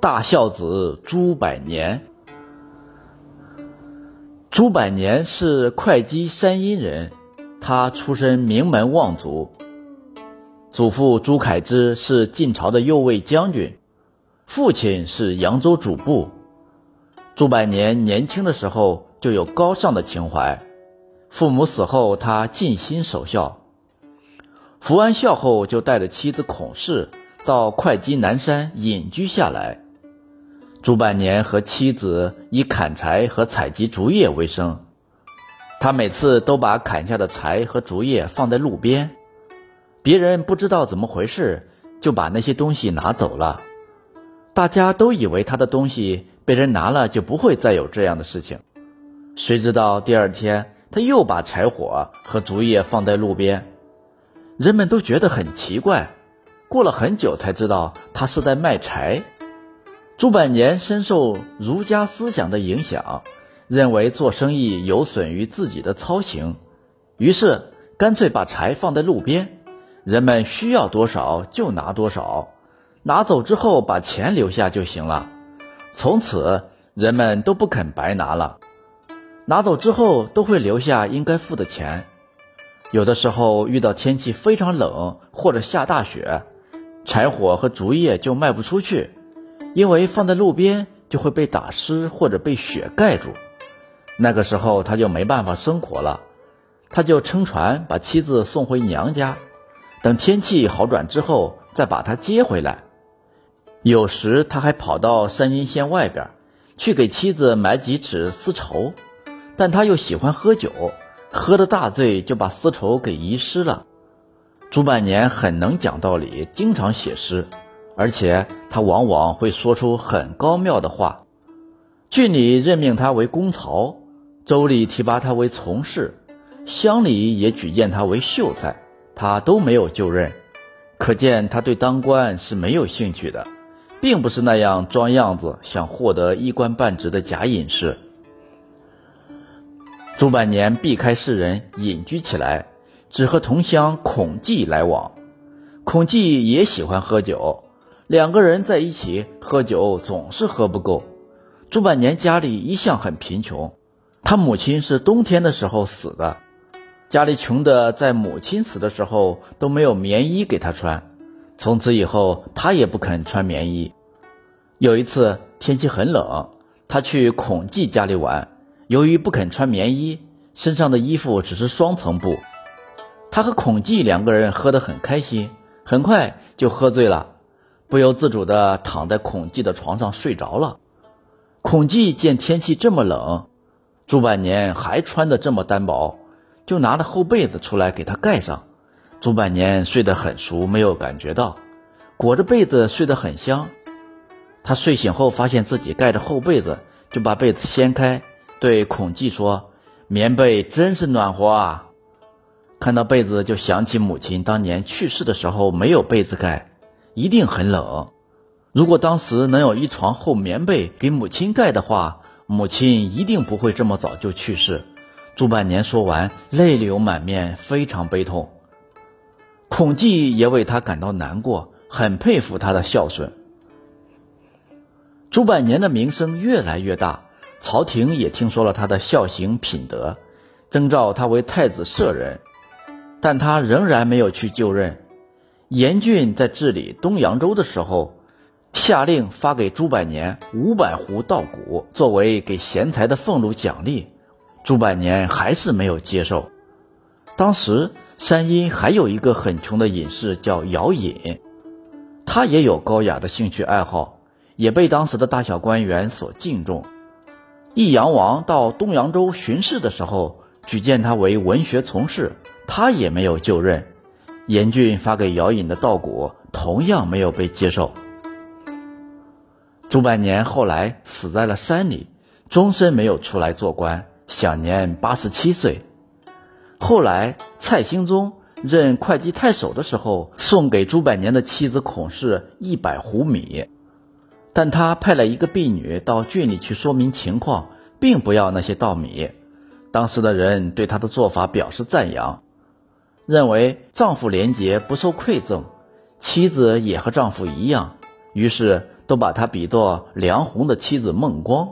大孝子朱百年。朱百年是会稽山阴人，他出身名门望族，祖父朱凯之是晋朝的右卫将军，父亲是扬州主簿。朱百年年轻的时候就有高尚的情怀，父母死后他尽心守孝，服完孝后就带着妻子孔氏到会稽南山隐居下来。朱半年和妻子以砍柴和采集竹叶为生，他每次都把砍下的柴和竹叶放在路边，别人不知道怎么回事，就把那些东西拿走了。大家都以为他的东西被人拿了就不会再有这样的事情，谁知道第二天他又把柴火和竹叶放在路边，人们都觉得很奇怪。过了很久才知道他是在卖柴。朱百年深受儒家思想的影响，认为做生意有损于自己的操行，于是干脆把柴放在路边，人们需要多少就拿多少，拿走之后把钱留下就行了。从此人们都不肯白拿了，拿走之后都会留下应该付的钱。有的时候遇到天气非常冷或者下大雪，柴火和竹叶就卖不出去。因为放在路边就会被打湿或者被雪盖住，那个时候他就没办法生活了，他就乘船把妻子送回娘家，等天气好转之后再把她接回来。有时他还跑到山阴县外边去给妻子买几尺丝绸，但他又喜欢喝酒，喝的大醉就把丝绸给遗失了。朱半年很能讲道理，经常写诗。而且他往往会说出很高妙的话。郡里任命他为公曹，州里提拔他为从事，乡里也举荐他为秀才，他都没有就任。可见他对当官是没有兴趣的，并不是那样装样子想获得一官半职的假隐士。朱百年避开世人，隐居起来，只和同乡孔季来往。孔季也喜欢喝酒。两个人在一起喝酒，总是喝不够。朱百年家里一向很贫穷，他母亲是冬天的时候死的，家里穷的在母亲死的时候都没有棉衣给他穿。从此以后，他也不肯穿棉衣。有一次天气很冷，他去孔季家里玩，由于不肯穿棉衣，身上的衣服只是双层布。他和孔季两个人喝得很开心，很快就喝醉了。不由自主地躺在孔季的床上睡着了。孔季见天气这么冷，朱百年还穿得这么单薄，就拿了厚被子出来给他盖上。朱百年睡得很熟，没有感觉到，裹着被子睡得很香。他睡醒后发现自己盖着厚被子，就把被子掀开，对孔季说：“棉被真是暖和啊！”看到被子，就想起母亲当年去世的时候没有被子盖。一定很冷。如果当时能有一床厚棉被给母亲盖的话，母亲一定不会这么早就去世。朱百年说完，泪流满面，非常悲痛。孔季也为他感到难过，很佩服他的孝顺。朱百年的名声越来越大，朝廷也听说了他的孝行品德，征召他为太子舍人，但他仍然没有去就任。严俊在治理东扬州的时候，下令发给朱百年五百斛稻谷作为给贤才的俸禄奖励，朱百年还是没有接受。当时山阴还有一个很穷的隐士叫姚隐，他也有高雅的兴趣爱好，也被当时的大小官员所敬重。益阳王到东扬州巡视的时候，举荐他为文学从事，他也没有就任。严峻发给姚隐的稻谷同样没有被接受。朱百年后来死在了山里，终身没有出来做官，享年八十七岁。后来蔡兴宗任会稽太守的时候，送给朱百年的妻子孔氏一百斛米，但他派了一个婢女到郡里去说明情况，并不要那些稻米。当时的人对他的做法表示赞扬。认为丈夫廉洁不受馈赠，妻子也和丈夫一样，于是都把她比作梁鸿的妻子孟光。